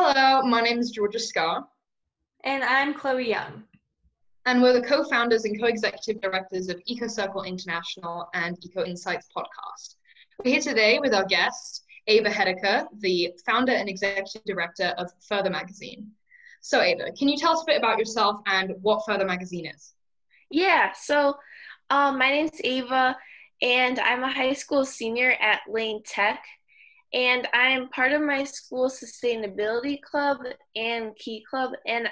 Hello, my name is Georgia Scar. And I'm Chloe Young. And we're the co founders and co executive directors of EcoCircle International and Eco Insights podcast. We're here today with our guest, Ava Hedeker, the founder and executive director of Further Magazine. So, Ava, can you tell us a bit about yourself and what Further Magazine is? Yeah, so um, my name's Ava, and I'm a high school senior at Lane Tech. And I'm part of my school sustainability club and key club. And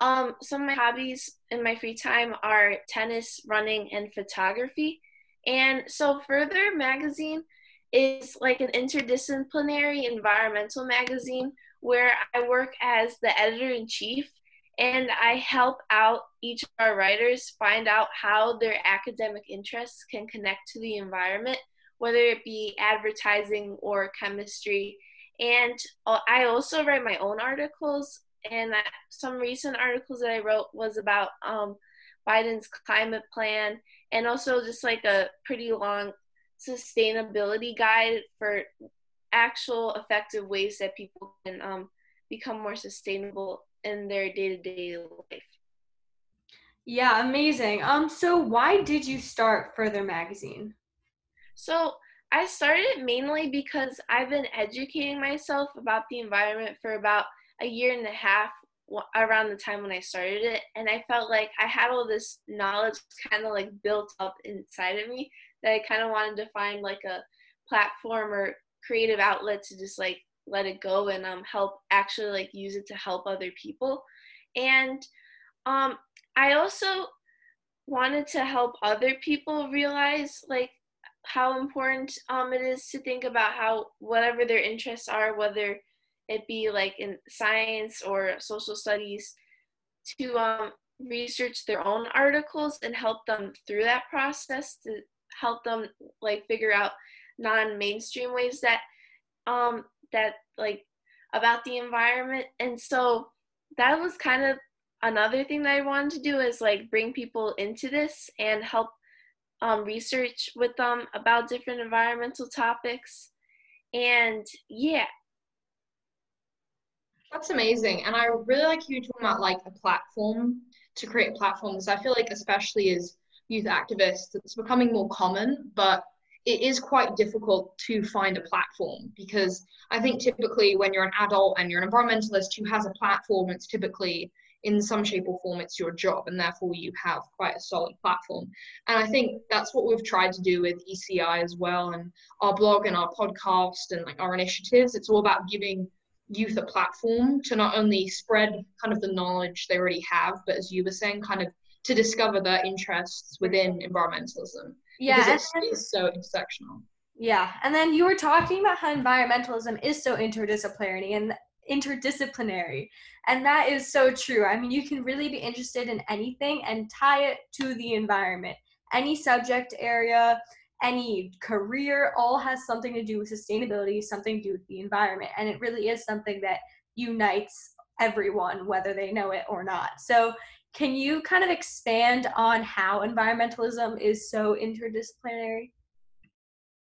um, some of my hobbies in my free time are tennis, running, and photography. And so, Further Magazine is like an interdisciplinary environmental magazine where I work as the editor in chief and I help out each of our writers find out how their academic interests can connect to the environment, whether it be advertising or chemistry. And I also write my own articles, and some recent articles that I wrote was about um, Biden's climate plan and also just like a pretty long sustainability guide for actual effective ways that people can um, become more sustainable in their day-to-day life. Yeah amazing. Um so why did you start further magazine so i started mainly because i've been educating myself about the environment for about a year and a half around the time when i started it and i felt like i had all this knowledge kind of like built up inside of me that i kind of wanted to find like a platform or creative outlet to just like let it go and um help actually like use it to help other people. And um i also wanted to help other people realize like how important um it is to think about how whatever their interests are whether it be like in science or social studies to um research their own articles and help them through that process to help them like figure out non-mainstream ways that um that like about the environment. And so that was kind of another thing that i wanted to do is like bring people into this and help um, research with them about different environmental topics. And yeah. That's amazing. And i really like you talking about like a platform to create platforms. I feel like especially as youth activists it's becoming more common but it is quite difficult to find a platform because I think typically when you're an adult and you're an environmentalist who has a platform, it's typically in some shape or form it's your job and therefore you have quite a solid platform. And i think that's what we've tried to do with eci as well and our blog and our podcast and like our initiatives. It's all about giving youth a platform to not only spread kind of the knowledge they already have but as you were saying kind of to discover their interests within environmentalism. Yeah because it is so intersectional. Yeah and then you were talking about how environmentalism is so interdisciplinary and interdisciplinary and that is so true i mean you can really be interested in anything and tie it to the environment any subject area any career all has something to do with sustainability something to do with the environment and it really is something that unites everyone whether they know it or not so can you kind of expand on how environmentalism is so interdisciplinary?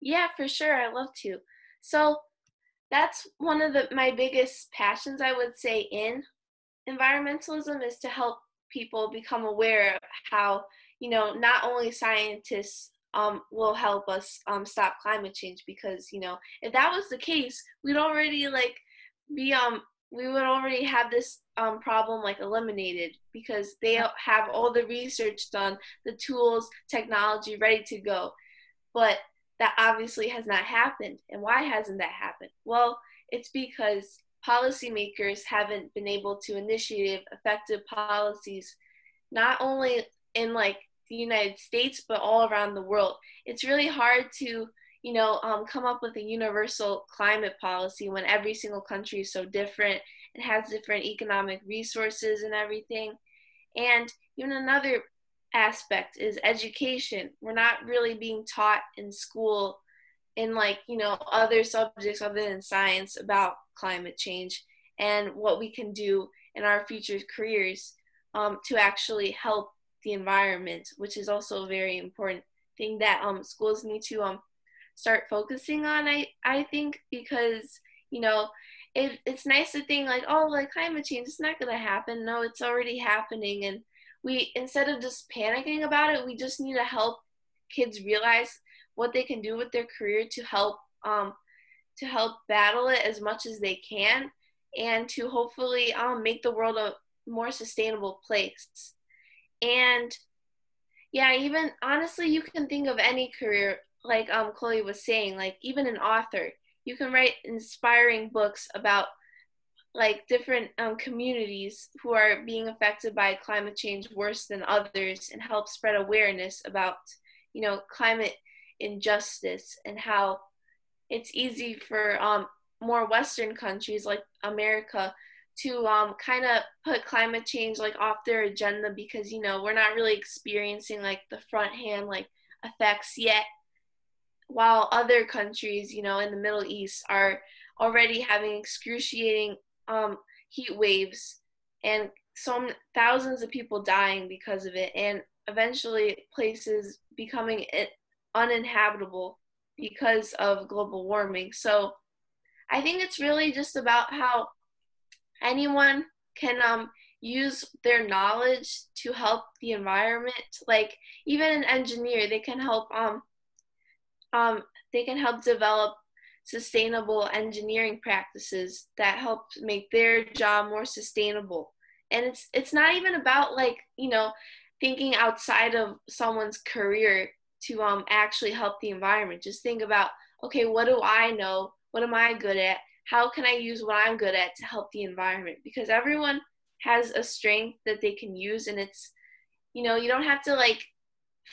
Yeah, for sure. I love to. So that's one of the my biggest passions I would say in environmentalism is to help people become aware of how, you know, not only scientists um, will help us um, stop climate change because, you know, if that was the case, we'd already like be um we would already have this um, problem like eliminated because they have all the research done, the tools, technology ready to go. But that obviously has not happened. And why hasn't that happened? Well, it's because policymakers haven't been able to initiate effective policies, not only in like the United States, but all around the world. It's really hard to you know, um, come up with a universal climate policy when every single country is so different and has different economic resources and everything. And even another aspect is education. We're not really being taught in school in like, you know, other subjects other than science about climate change and what we can do in our future careers um, to actually help the environment, which is also a very important thing that um, schools need to um, start focusing on I, I think because you know it, it's nice to think like, oh, like climate change is not gonna happen. No, it's already happening, and we instead of just panicking about it, we just need to help kids realize what they can do with their career to help um, to help battle it as much as they can, and to hopefully um, make the world a more sustainable place. And yeah, even honestly, you can think of any career like um Chloe was saying, like even an author you can write inspiring books about like different um, communities who are being affected by climate change worse than others and help spread awareness about you know climate injustice and how it's easy for um, more western countries like america to um, kind of put climate change like off their agenda because you know we're not really experiencing like the front hand like effects yet. While other countries, you know, in the Middle East are already having excruciating um, heat waves and some thousands of people dying because of it, and eventually places becoming uninhabitable because of global warming. So I think it's really just about how anyone can um, use their knowledge to help the environment. Like even an engineer, they can help um, um, they can help develop sustainable engineering practices that help make their job more sustainable. And it's it's not even about like you know thinking outside of someone's career to um actually help the environment. Just think about okay what do i know? What am i good at? How can i use what i'm good at to help the environment? Because everyone has a strength that they can use and it's you know you don't have to like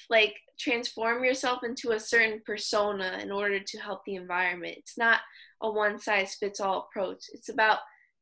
like transform yourself into a certain persona in order to help the environment. It's not a one size fits all approach. It's about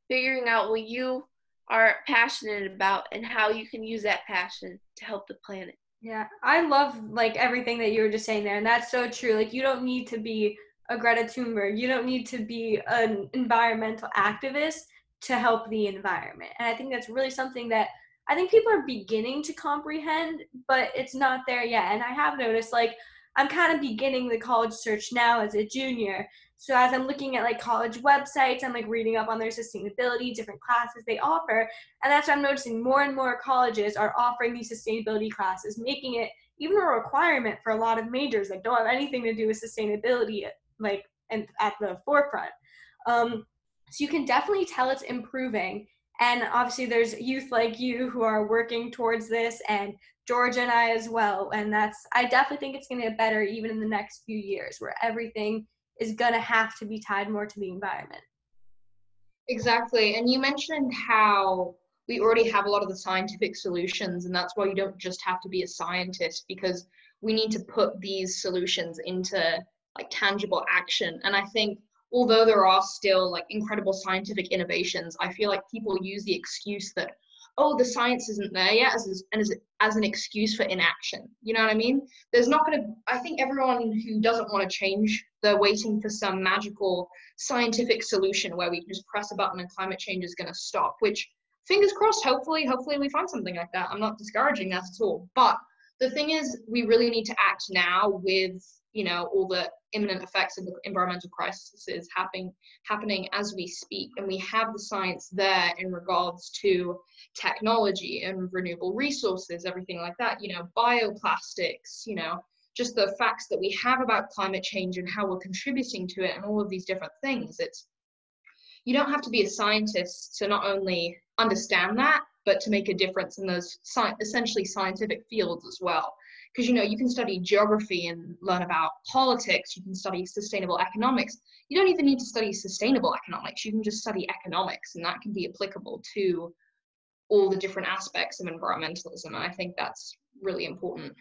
figuring out what you are passionate about and how you can use that passion to help the planet. Yeah, I love like everything that you were just saying there, and that's so true. Like, you don't need to be a Greta Thunberg, you don't need to be an environmental activist to help the environment. And I think that's really something that I think people are beginning to comprehend, but it's not there yet. And I have noticed like I'm kind of beginning the college search now as a junior. So as I'm looking at like college websites, I'm like reading up on their sustainability, different classes they offer, and that's what I'm noticing more and more colleges are offering these sustainability classes, making it even a requirement for a lot of majors that don't have anything to do with sustainability, like and at the forefront. Um, so you can definitely tell it's improving and obviously, there's youth like you who are working towards this, and Georgia and I as well. And that's, I definitely think it's going to get better even in the next few years, where everything is going to have to be tied more to the environment. Exactly. And you mentioned how we already have a lot of the scientific solutions, and that's why you don't just have to be a scientist because we need to put these solutions into like tangible action. And I think although there are still like incredible scientific innovations, I feel like people use the excuse that, oh, the science isn't there yet as, as, as an excuse for inaction. You know what I mean? There's not going to, I think everyone who doesn't want to change, they're waiting for some magical scientific solution where we can just press a button and climate change is going to stop, which fingers crossed, hopefully, hopefully we find something like that. I'm not discouraging that at all. But the thing is, we really need to act now with you know all the imminent effects of the environmental crisis happening happening as we speak and we have the science there in regards to technology and renewable resources everything like that you know bioplastics you know just the facts that we have about climate change and how we're contributing to it and all of these different things. It's you don't have to be a scientist to not only understand that but to make a difference in those sci- essentially scientific fields as well because you know you can study geography and learn about politics you can study sustainable economics. You don't even need to study sustainable economics you can just study economics and that can be applicable to all the different aspects of environmentalism and i think that's really important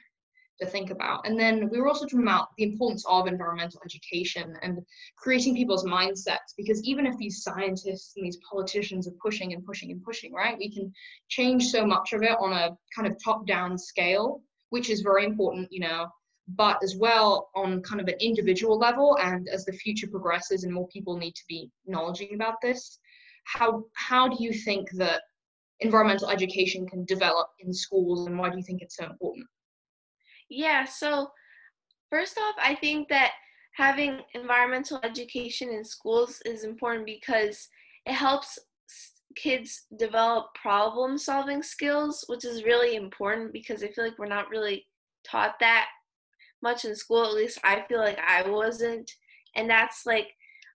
to think about. And then we were also talking about the importance of environmental education and creating people's mindsets because even if these scientists and these politicians are pushing and pushing and pushing right we can change so much of it on a kind of top down scale which is very important, you know, but as well on kind of an individual level and as the future progresses and more people need to be knowledging about this, how how do you think that environmental education can develop in schools and why do you think it's so important? Yeah, so first off, I think that having environmental education in schools is important because it helps kids develop problem solving skills, which is really important because I feel like we're not really taught that much in school. At least I feel like I wasn't. And that's like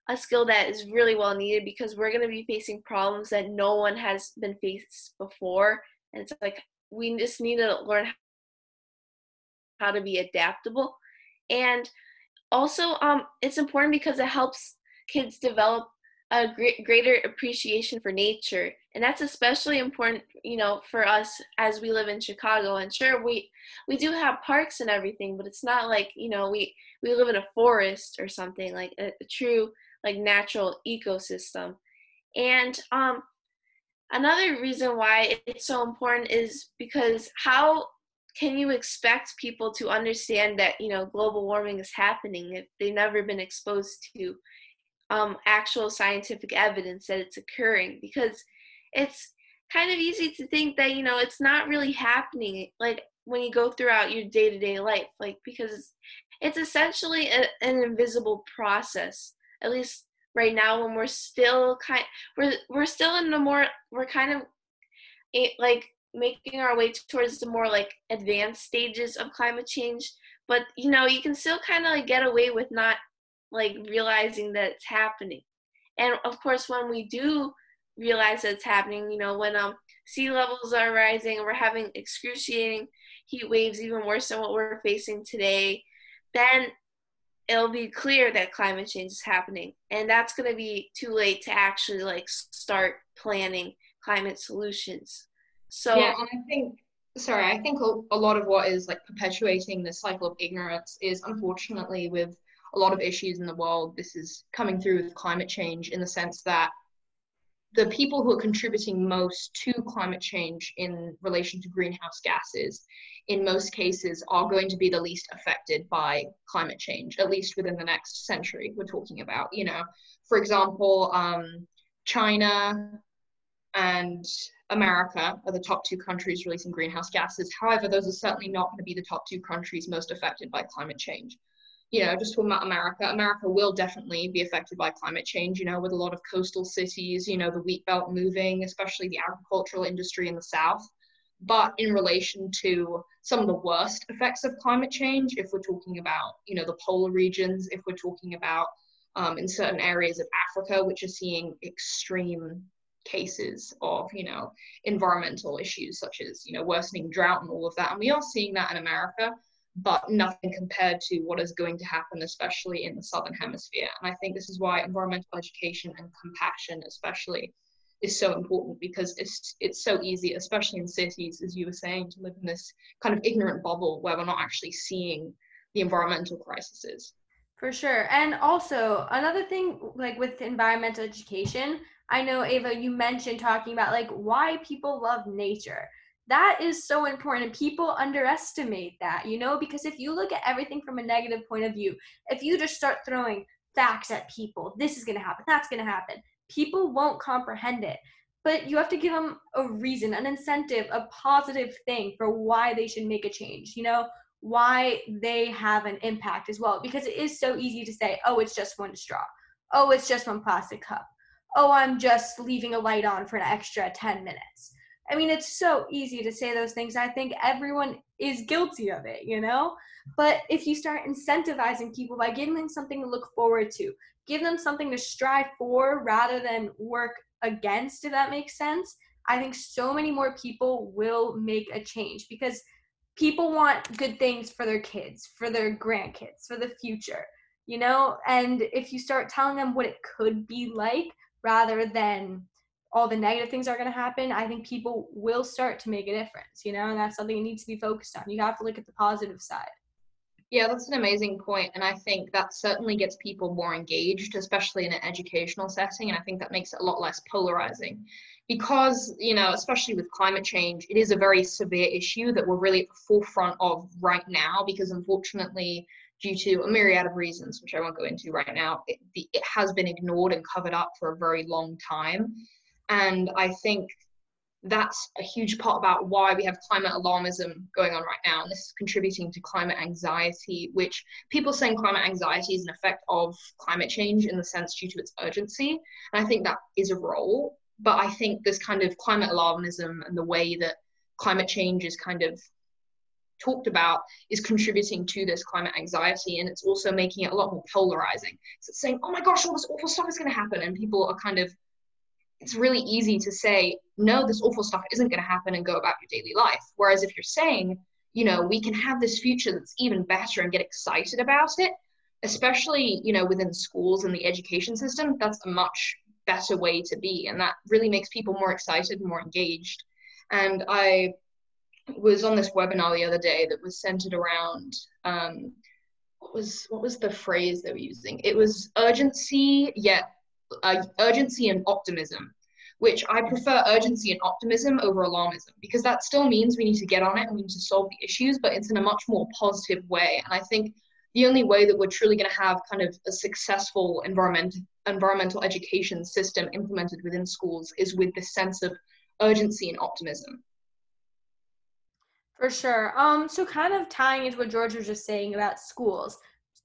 a skill that is really well needed because we're going to be facing problems that no one has been faced before. And it's like we just need to learn how to be adaptable. And also, um, it's important because it helps kids develop a greater appreciation for nature. And that's especially important you know for us as we live in chicago. And sure we we do have parks and everything but it's not like you know we we live in a forest or something like a, a true like natural ecosystem. And um another reason why it's so important is because how can you expect people to understand that you know global warming is happening if they've never been exposed to um, actual scientific evidence that it's occurring because it's kind of easy to think that you know it's not really happening like when you go throughout your day-to-day life like because it's essentially a, an invisible process at least right now when we're still kind we're we're still in the more we're kind of like making our way towards the more like advanced stages of climate change but you know you can still kind of like get away with not like realizing that it's happening. And of course, when we do realize that it's happening, you know, when um sea levels are rising and we're having excruciating heat waves, even worse than what we're facing today, then it'll be clear that climate change is happening. And that's going to be too late to actually like start planning climate solutions. So yeah, and I think sorry, I think a lot of what is like perpetuating this cycle of ignorance is unfortunately with a lot of issues in the world. This is coming through with climate change in the sense that the people who are contributing most to climate change in relation to greenhouse gases, in most cases, are going to be the least affected by climate change, at least within the next century. We're talking about, you know, for example, um, China and America are the top two countries releasing greenhouse gases. However, those are certainly not going to be the top two countries most affected by climate change you know, just talking about America, America will definitely be affected by climate change, you know, with a lot of coastal cities, you know, the wheat belt moving, especially the agricultural industry in the South. But in relation to some of the worst effects of climate change, if we're talking about, you know, the polar regions, if we're talking about um, in certain areas of Africa, which are seeing extreme cases of, you know, environmental issues such as, you know, worsening drought and all of that. And we are seeing that in America but nothing compared to what is going to happen, especially in the southern hemisphere. And I think this is why environmental education and compassion, especially, is so important because it's it's so easy, especially in cities, as you were saying, to live in this kind of ignorant bubble where we're not actually seeing the environmental crises. For sure. And also another thing like with environmental education, I know Ava, you mentioned talking about like why people love nature that is so important. And people underestimate that you know because if you look at everything from a negative point of view if you just start throwing facts at people this is going to happen that's going to happen people won't comprehend it. But you have to give them a reason an incentive a positive thing for why they should make a change you know why they have an impact as well because it is so easy to say oh it's just one straw. Oh it's just one plastic cup. Oh i'm just leaving a light on for an extra 10 minutes I mean, it's so easy to say those things. I think everyone is guilty of it, you know? But if you start incentivizing people by giving them something to look forward to, give them something to strive for rather than work against, if that makes sense, I think so many more people will make a change because people want good things for their kids, for their grandkids, for the future, you know? And if you start telling them what it could be like rather than all the negative things are going to happen, I think people will start to make a difference, you know, and that's something you need to be focused on. You have to look at the positive side. Yeah, that's an amazing point, and I think that certainly gets people more engaged, especially in an educational setting, and I think that makes it a lot less polarizing. Because, you know, especially with climate change, it is a very severe issue that we're really at the forefront of right now, because unfortunately, due to a myriad of reasons, which I won't go into right now, it, it has been ignored and covered up for a very long time. And I think that's a huge part about why we have climate alarmism going on right now. And this is contributing to climate anxiety, which people saying climate anxiety is an effect of climate change in the sense due to its urgency. And I think that is a role. But I think this kind of climate alarmism and the way that climate change is kind of talked about is contributing to this climate anxiety and it's also making it a lot more polarizing. So it's saying, oh my gosh, all this awful stuff is going to happen. And people are kind of it's really easy to say, no, this awful stuff isn't going to happen and go about your daily life. Whereas if you're saying, you know, we can have this future that's even better and get excited about it, especially, you know, within schools and the education system, that's a much better way to be. And that really makes people more excited and more engaged. And I was on this webinar the other day that was centered around um, what was what was the phrase they were using? It was urgency, yet uh, urgency and optimism, which I prefer urgency and optimism over alarmism because that still means we need to get on it and we need to solve the issues, but it's in a much more positive way. And I think the only way that we're truly going to have kind of a successful environment, environmental education system implemented within schools is with this sense of urgency and optimism. For sure. Um, so kind of tying into what George was just saying about schools.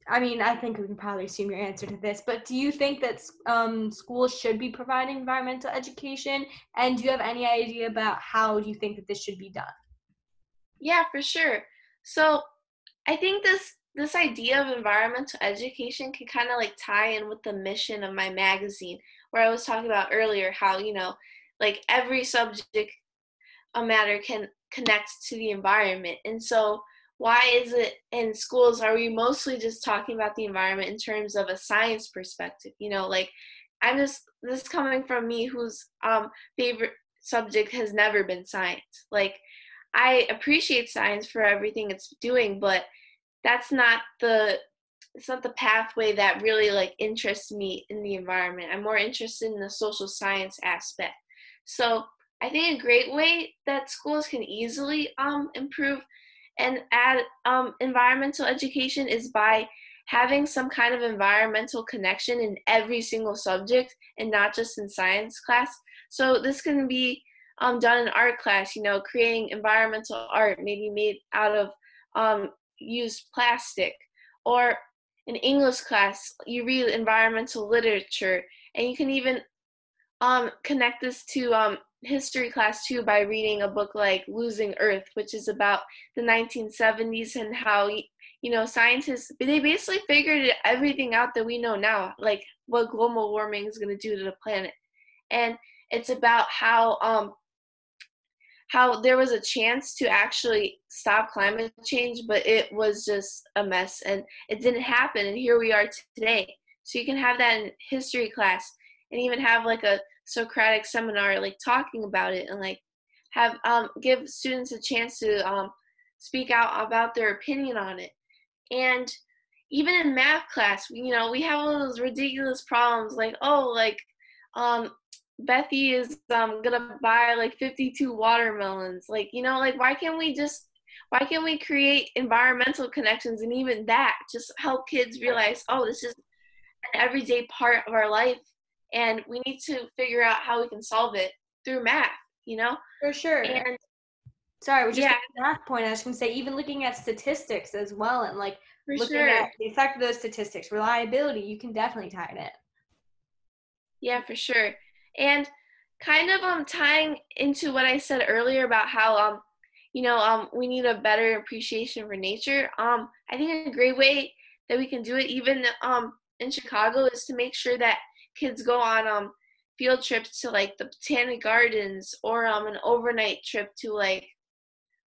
I mean, I think we can probably assume your answer to this, but do you think that um, schools should be providing environmental education? And do you have any idea about how you think that this should be done? Yeah, for sure. So I think this this idea of environmental education can kind of like tie in with the mission of my magazine, where I was talking about earlier how you know, like every subject a matter can connect to the environment, and so why is it in schools are we mostly just talking about the environment in terms of a science perspective? You know like i'm just this is coming from me whose um favorite subject has never been science. Like i appreciate science for everything it's doing but that's not the it's not the pathway that really like interests me in the environment. I'm more interested in the social science aspect. So i think a great way that schools can easily um improve and add um, environmental education is by having some kind of environmental connection in every single subject and not just in science class. So this can be um, done in art class, you know, creating environmental art, maybe made out of um, used plastic. Or in English class, you read environmental literature, and you can even um, connect this to um, history class too by reading a book like Losing Earth, which is about the 1970s and how you know scientists they basically figured everything out that we know now, like what global warming is going to do to the planet, and it's about how um how there was a chance to actually stop climate change, but it was just a mess and it didn't happen, and here we are today. So you can have that in history class and even have like a Socratic seminar, like talking about it and like have um, give students a chance to um, speak out about their opinion on it. And even in math class, you know, we have all those ridiculous problems like, oh, like um, Bethy is um, gonna buy like 52 watermelons. Like, you know, like why can't we just why can't we create environmental connections and even that just help kids realize, oh, this is an everyday part of our life and we need to figure out how we can solve it through math you know for sure and sorry we just yeah. math point i was going to say even looking at statistics as well and like for looking sure. at the effect of those statistics reliability you can definitely tie it in yeah for sure and kind of um tying into what i said earlier about how um you know um we need a better appreciation for nature um i think a great way that we can do it even um in chicago is to make sure that kids go on um field trips to like the botanic gardens or um an overnight trip to like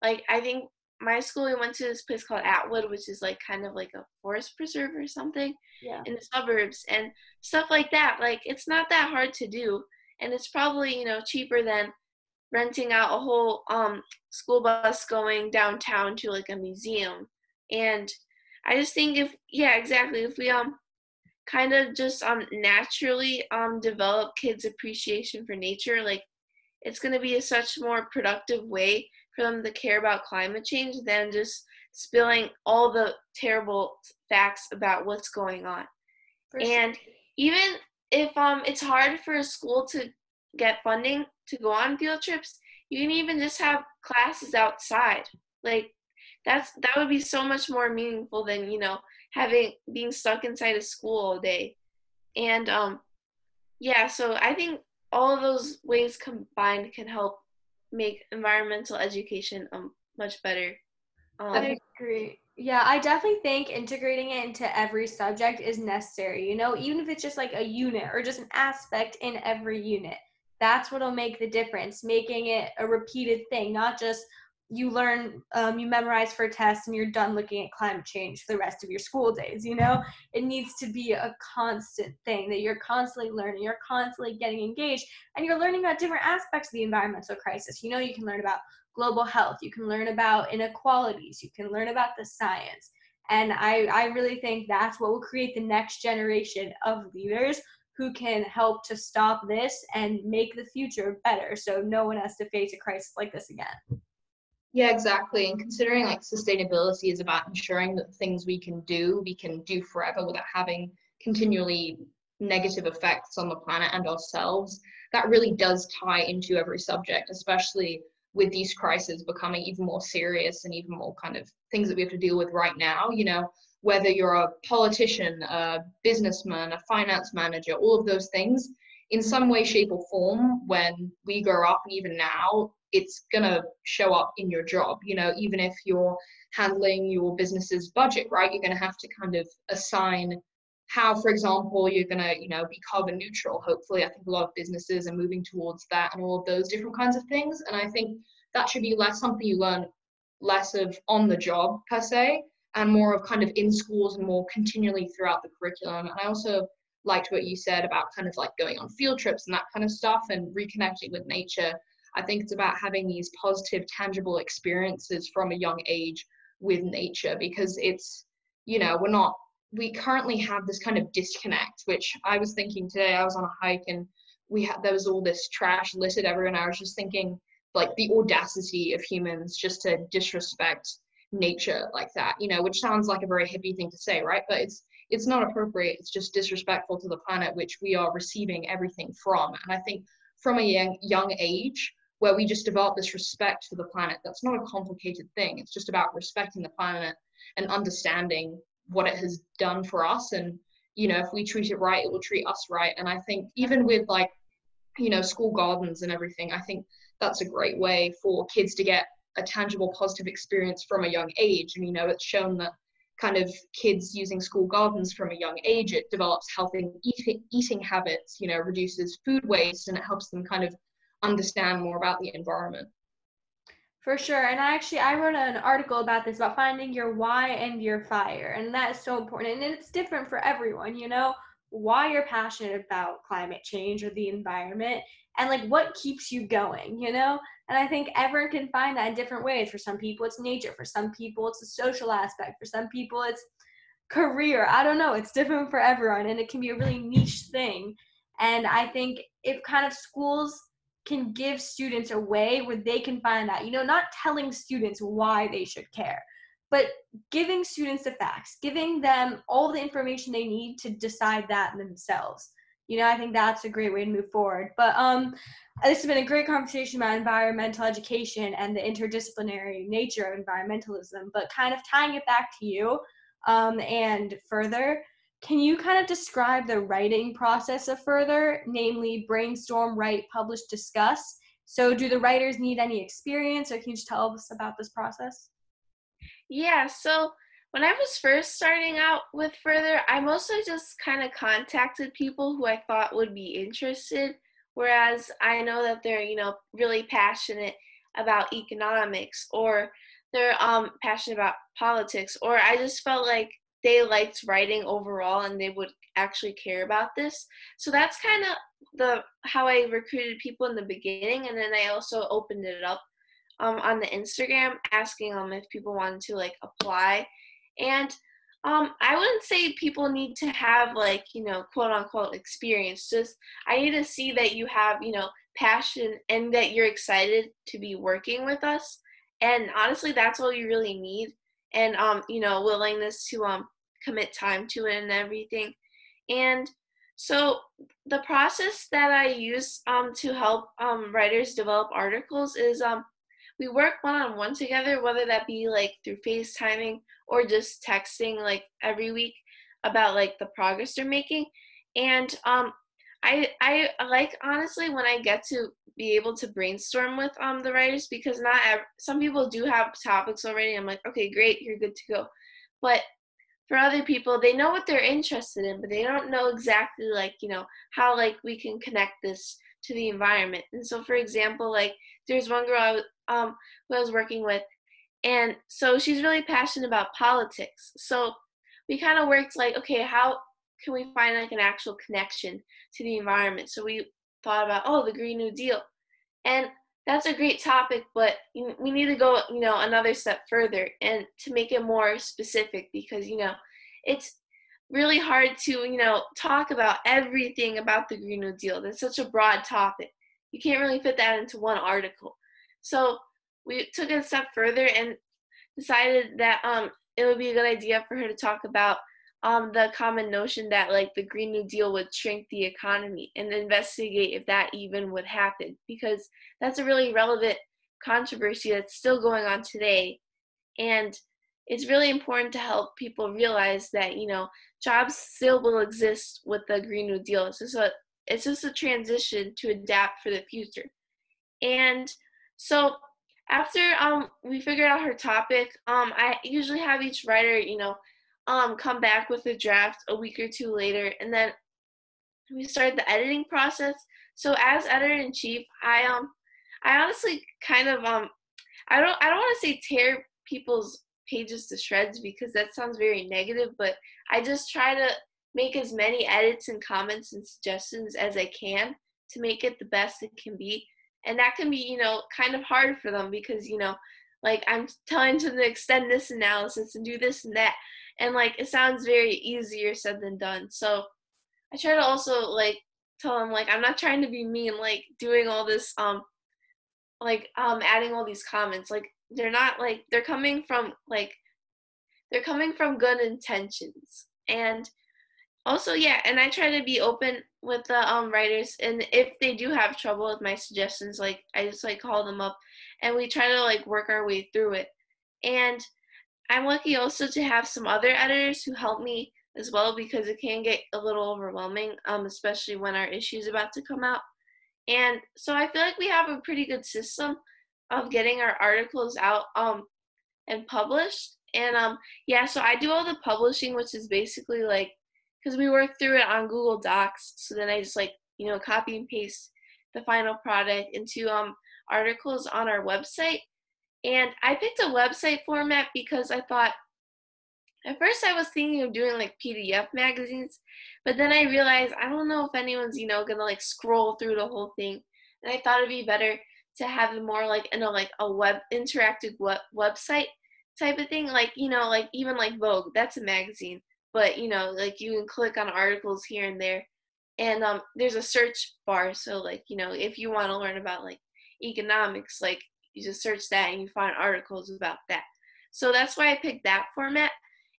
like I think my school we went to this place called Atwood, which is like kind of like a forest preserve or something yeah. in the suburbs and stuff like that. Like it's not that hard to do and it's probably, you know, cheaper than renting out a whole um school bus going downtown to like a museum. And I just think if yeah, exactly. If we um kind of just um naturally um develop kids appreciation for nature like it's going to be a such more productive way for them to care about climate change than just spilling all the terrible facts about what's going on and even if um it's hard for a school to get funding to go on field trips you can even just have classes outside. Like that's that would be so much more meaningful than, you know, having being stuck inside a school all day. And um yeah, so I think all those ways combined can help make environmental education um much better. Um, I agree. Yeah, I definitely think integrating it into every subject is necessary. You know, even if it's just like a unit or just an aspect in every unit, that's what'll make the difference. Making it a repeated thing, not just you learn, um, you memorize for a test and you're done looking at climate change for the rest of your school days. You know, it needs to be a constant thing that you're constantly learning, you're constantly getting engaged, and you're learning about different aspects of the environmental crisis. You know, you can learn about global health, you can learn about inequalities, you can learn about the science. And I, I really think that's what will create the next generation of leaders who can help to stop this and make the future better so no one has to face a crisis like this again. Yeah, exactly. And considering like sustainability is about ensuring that things we can do, we can do forever without having continually negative effects on the planet and ourselves, that really does tie into every subject, especially with these crises becoming even more serious and even more kind of things that we have to deal with right now. You know, whether you're a politician, a businessman, a finance manager, all of those things, in some way, shape, or form, when we grow up, and even now, it's going to show up in your job. You know, even if you're handling your business's budget, right? You're going to have to kind of assign how, for example, you're going to, you know, be carbon neutral. Hopefully, I think a lot of businesses are moving towards that and all of those different kinds of things. And I think that should be less something you learn less of on the job per se and more of kind of in schools and more continually throughout the curriculum. And I also liked what you said about kind of like going on field trips and that kind of stuff and reconnecting with nature. I think it's about having these positive, tangible experiences from a young age with nature because it's, you know, we're not, we currently have this kind of disconnect, which I was thinking today. I was on a hike and we had, there was all this trash littered everywhere. And I was just thinking, like, the audacity of humans just to disrespect nature like that, you know, which sounds like a very hippie thing to say, right? But it's it's not appropriate. It's just disrespectful to the planet, which we are receiving everything from. And I think from a young, young age, where we just develop this respect for the planet, that's not a complicated thing. It's just about respecting the planet and understanding what it has done for us. And, you know, if we treat it right, it will treat us right. And I think even with like, you know, school gardens and everything, I think that's a great way for kids to get a tangible positive experience from a young age. And, you know, it's shown that kind of kids using school gardens from a young age, it develops healthy eating, eating habits, you know, reduces food waste, and it helps them kind of understand more about the environment. For sure. And I actually I wrote an article about this about finding your why and your fire. And that is so important. And it's different for everyone, you know, why you're passionate about climate change or the environment and like what keeps you going, you know? And I think everyone can find that in different ways. For some people, it's nature. For some people, it's a social aspect. For some people, it's career. I don't know. It's different for everyone, and it can be a really niche thing. And I think if kind of schools can give students a way where they can find that, you know, not telling students why they should care, but giving students the facts, giving them all the information they need to decide that themselves you know, I think that's a great way to move forward. But um, this has been a great conversation about environmental education and the interdisciplinary nature of environmentalism. But kind of tying it back to you um, and further, can you kind of describe the writing process of further, namely brainstorm, write, publish, discuss? So, do the writers need any experience, or can you just tell us about this process? Yeah, so when I was first starting out with Further, I mostly just kind of contacted people who I thought would be interested. Whereas I know that they're, you know, really passionate about economics or they're um, passionate about politics, or I just felt like they liked writing overall and they would actually care about this. So that's kind of the how I recruited people in the beginning, and then I also opened it up um, on the Instagram, asking them if people wanted to like apply and um, I wouldn't say people need to have like, you know, quote unquote experience. Just I need to see that you have, you know, passion and that you're excited to be working with us. And honestly, that's all you really need. And um, you know, willingness to um commit time to it and everything. And So the process that I use um, to help um, writers develop articles is um, we work one on one together, whether that be like through FaceTiming or just texting like every week about like the progress they're making. And um, I I like honestly when I get to be able to brainstorm with um the writers because not ev- some people do have topics already. I'm like, okay, great, you're good to go. But for other people, they know what they're interested in, but they don't know exactly like you know how like we can connect this to the environment. And so, for example, like there's one girl I was, um who I was working with, and so she's really passionate about politics. So we kind of worked like, okay, how can we find like an actual connection to the environment? So we thought about, oh, the Green New Deal. And that's a great topic, but we need to go, you know, another step further and to make it more specific because, you know, it's really hard to, you know, talk about everything about the Green New Deal. That's such a broad topic. You can't really fit that into one article. So we took it a step further and decided that um, it would be a good idea for her to talk about um, the common notion that like the Green New Deal would shrink the economy and investigate if that even would happen because that's a really relevant controversy that's still going on today. And it's really important to help people realize that, you know, jobs still will exist with the Green New Deal. It's just a it's just a transition to adapt for the future. And so after um we figured out her topic, um I usually have each writer, you know, um come back with a draft a week or two later and then we started the editing process. So as editor in chief, I um I honestly kind of um I don't I don't want to say tear people's pages to shreds because that sounds very negative, but I just try to make as many edits and comments and suggestions as I can to make it the best it can be. And that can be, you know, kind of hard for them because, you know, like I'm telling them to extend this analysis and do this and that and like it sounds very easier said than done. So i try to also like tell them like i'm not trying to be mean like doing all this um like um adding all these comments. Like they're not like they're coming from like they're coming from good intentions. And also yeah and i try to be open with the um writers. And if they do have trouble with my suggestions like i just like call them up and we try to like work our way through it. And I'm lucky also to have some other editors who help me as well because it can get a little overwhelming, um, especially when our issue is about to come out. And so I feel like we have a pretty good system of getting our articles out um, and published. And um, yeah, so I do all the publishing, which is basically like, because we work through it on Google Docs. So then I just like, you know, copy and paste the final product into um, articles on our website. And I picked a website format because I thought at first I was thinking of doing like PDF magazines, but then I realized I don't know if anyone's, you know, gonna like scroll through the whole thing. And I thought it'd be better to have it more like in a like a web interactive web website type of thing. Like, you know, like even like Vogue, that's a magazine. But you know, like you can click on articles here and there. And um there's a search bar. So like, you know, if you want to learn about like economics, like you just search that and you find articles about that. So that's why I picked that format.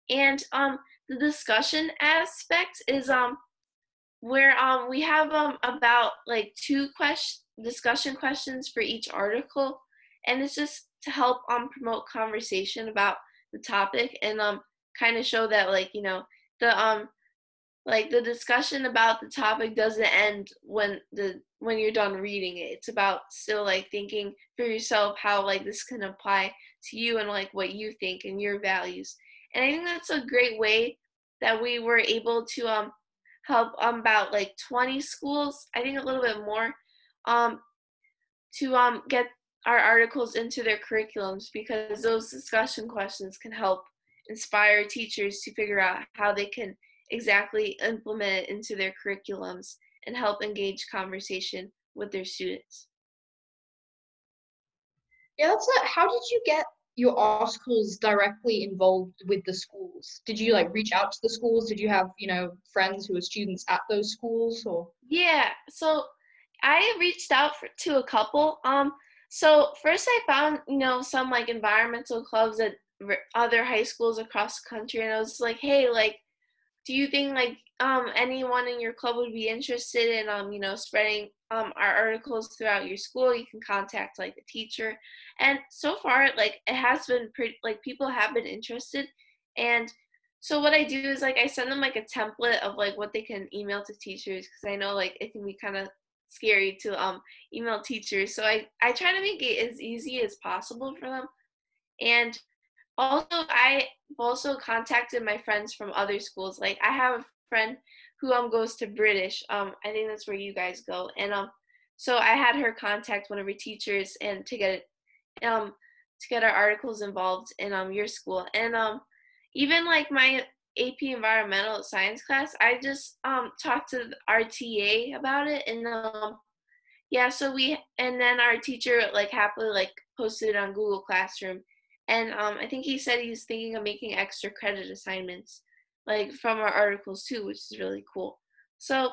And um, the discussion aspect is um, where um, we have um, about like two question discussion questions for each article, and it's just to help um promote conversation about the topic and um kind of show that like you know the um like the discussion about the topic doesn't end when the when you're done reading it. It's about still like thinking for yourself how like this can apply to you and like what you think and your values. And i think that's a great way that we were able to um help um, about like 20 schools i think a little bit more um to um get our articles into their curriculums because those discussion questions can help inspire teachers to figure out how they can exactly implement it into their curriculums and help engage conversation with their students. Yeah, that's it. How did you get your articles directly involved with the schools? Did you like reach out to the schools? Did you have, you know, friends who were students at those schools or? Yeah, so I reached out for, to a couple. Um, so first I found, you know, some like environmental clubs at other high schools across the country, and I was like, hey, like, do you think like um, anyone in your club would be interested in um, you know spreading um, our articles throughout your school? You can contact like the teacher. And so far like it has been pretty like people have been interested. And so what i do is like i send them like a template of like what they can email to teachers because i know like it can be kind of scary to um email teachers. So i i try to make it as easy as possible for them. And also i've also contacted my friends from other schools. Like i have a friend who um goes to british. Um i think that's where you guys go. And um so i had her contact one of her teachers and to get it um to get our articles involved in um your school. And um even like my AP environmental science class, I just um talked to our TA about it. And um yeah, so we and then our teacher like happily like posted it on Google Classroom. And um I think he said he's thinking of making extra credit assignments like from our articles too, which is really cool. So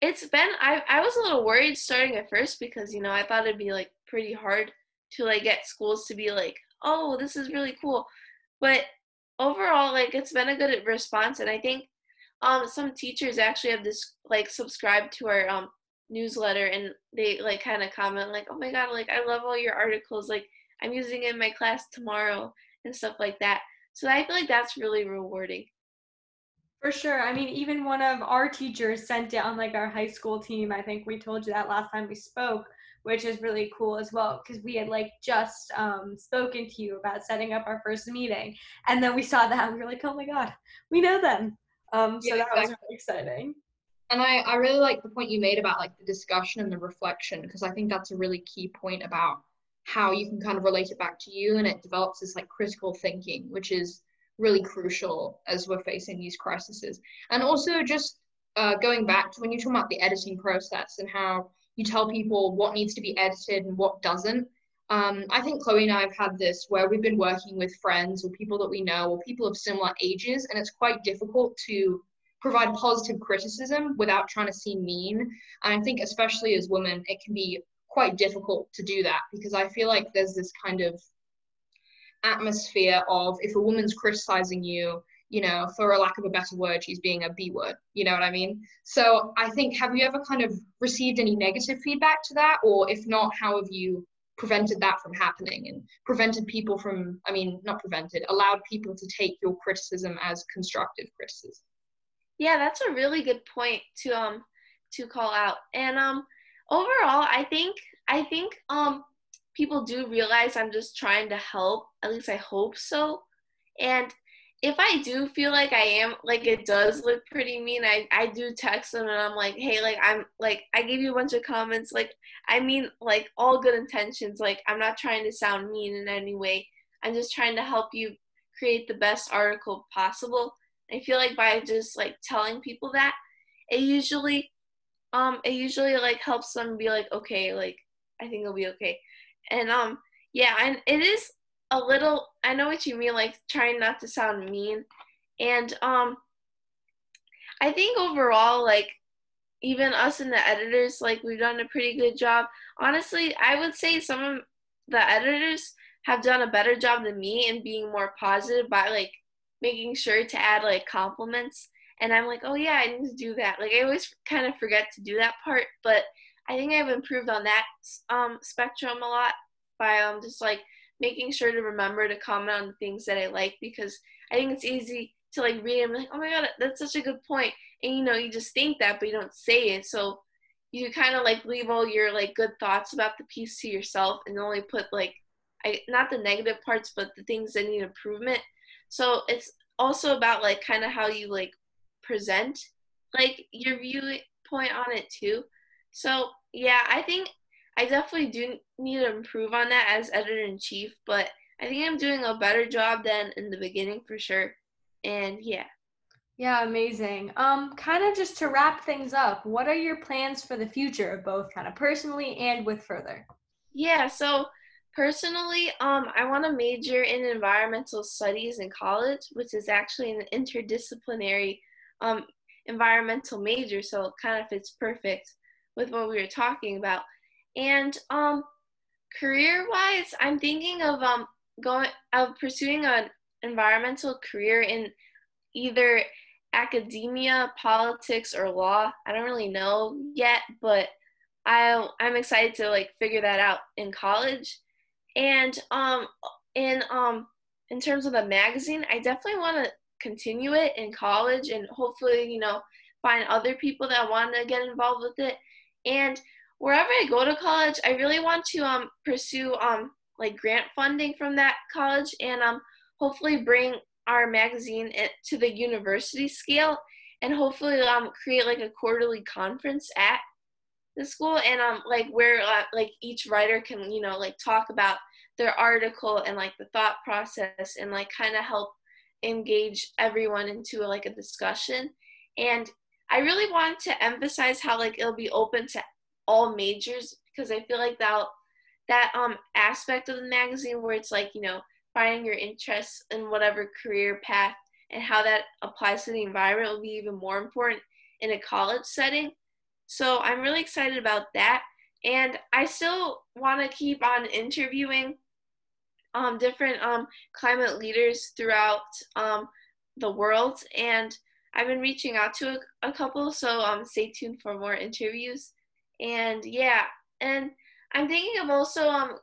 it's been I I was a little worried starting at first because you know I thought it'd be like pretty hard to like get schools to be like, "Oh, this is really cool." But overall like it's been a good response and i think um some teachers actually have this like subscribed to our um newsletter and they like kind of comment like oh my god like i love all your articles like i'm using it in my class tomorrow and stuff like that. So i feel like that's really rewarding. For sure. I mean even one of our teachers sent it on like our high school team. I think we told you that last time we spoke which is really cool as well because we had like just um, spoken to you about setting up our first meeting, and then we saw that and we were like, oh my god, we know them. Um, so yeah, that was really exciting. And I, I really like the point you made about like the discussion and the reflection because I think that's a really key point about how you can kind of relate it back to you and it develops this like critical thinking, which is really crucial as we're facing these crises. And also just uh, going back to when you talk about the editing process and how you tell people what needs to be edited and what doesn't. Um, I think Chloe and I have had this where we've been working with friends or people that we know or people of similar ages, and it's quite difficult to provide positive criticism without trying to seem mean. And I think, especially as women, it can be quite difficult to do that because I feel like there's this kind of atmosphere of if a woman's criticizing you, you know, for a lack of a better word, she's being a B word. You know what I mean? So I think, have you ever kind of received any negative feedback to that? Or if not, how have you prevented that from happening and prevented people from, I mean, not prevented, allowed people to take your criticism as constructive criticism? Yeah, that's a really good point to um to call out. And um overall, I think I think um people do realize I'm just trying to help. At least I hope so. And if I do feel like I am, like it does look pretty mean, I, I do text them and I'm like, hey, like I'm like I gave you a bunch of comments. Like I mean like all good intentions. Like I'm not trying to sound mean in any way. I'm just trying to help you create the best article possible. I feel like by just like telling people that, it usually um it usually like helps them be like, okay, like I think it'll be okay. And um yeah, and it is a little I know what you mean, like trying not to sound mean. And um I think overall, like even us and the editors, like we've done a pretty good job. Honestly, I would say some of the editors have done a better job than me in being more positive by like making sure to add like compliments. And I'm like, oh yeah, I need to do that. Like I always kind of forget to do that part, but I think I've improved on that um, spectrum a lot by um, just like making sure to remember to comment on the things that I like because I think it's easy to like read and like, oh my god, that's such a good. And you know, you just think that, but you don't say it. So you kind of like leave all your like good thoughts about the piece to yourself and only put like I not the negative parts, but the things that need improvement. So it's also about like kind of how you like present like your viewpoint on it too. So yeah, I think I definitely do need to improve on that as editor in chief, but I think I'm doing a better job than in the beginning for sure. And yeah. Yeah, amazing. Um, kind of just to wrap things up, what are your plans for the future, both kind of personally and with further? Yeah, so personally, um, I want to major in environmental studies in college, which is actually an interdisciplinary um, environmental major, so it kind of fits perfect with what we were talking about. And um, career wise, I'm thinking of um going of pursuing an environmental career in either academia, politics, or law. I don't really know yet, but I I'm excited to like figure that out in college. And um in um in terms of the magazine, I definitely want to continue it in college and hopefully, you know, find other people that want to get involved with it. And wherever I go to college, I really want to um pursue um like grant funding from that college and um hopefully bring our magazine to the university scale and hopefully um create like a quarterly conference at the school and um like where uh, like each writer can you know like talk about their article and like the thought process and like kind of help engage everyone into like a discussion and i really want to emphasize how like it'll be open to all majors because i feel like that that um aspect of the magazine where it's like you know finding your interests in whatever career path and how that applies to the environment will be even more important in a college setting. So I'm really excited about that. And I still want to keep on interviewing um, different um, climate leaders throughout um, the world. And I've been reaching out to a, a couple, so um, stay tuned for more interviews. And yeah, and I'm thinking of also um,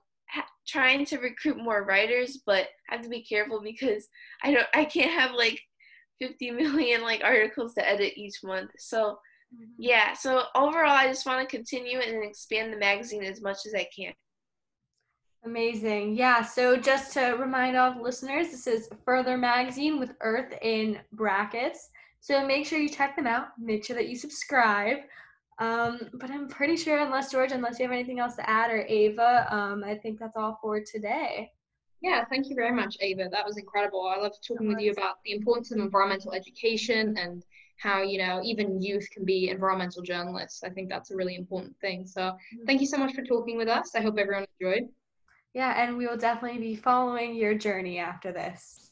trying to recruit more writers, but I have to be careful because I don't I can't have like 50 million like articles to edit each month. So mm-hmm. yeah, so overall I just want to continue and expand the magazine as much as I can. Amazing. Yeah, so just to remind all listeners, this is Further Magazine with Earth in brackets. So make sure you check them out. Make sure that you subscribe. Um, but I'm pretty sure, unless George, unless you have anything else to add, or Ava, um, I think that's all for today. Yeah, thank you very much, Ava. That was incredible. I loved talking with you about the importance of environmental education and how you know even youth can be environmental journalists. I think that's a really important thing. So mm-hmm. thank you so much for talking with us. I hope everyone enjoyed. Yeah, and we will definitely be following your journey after this.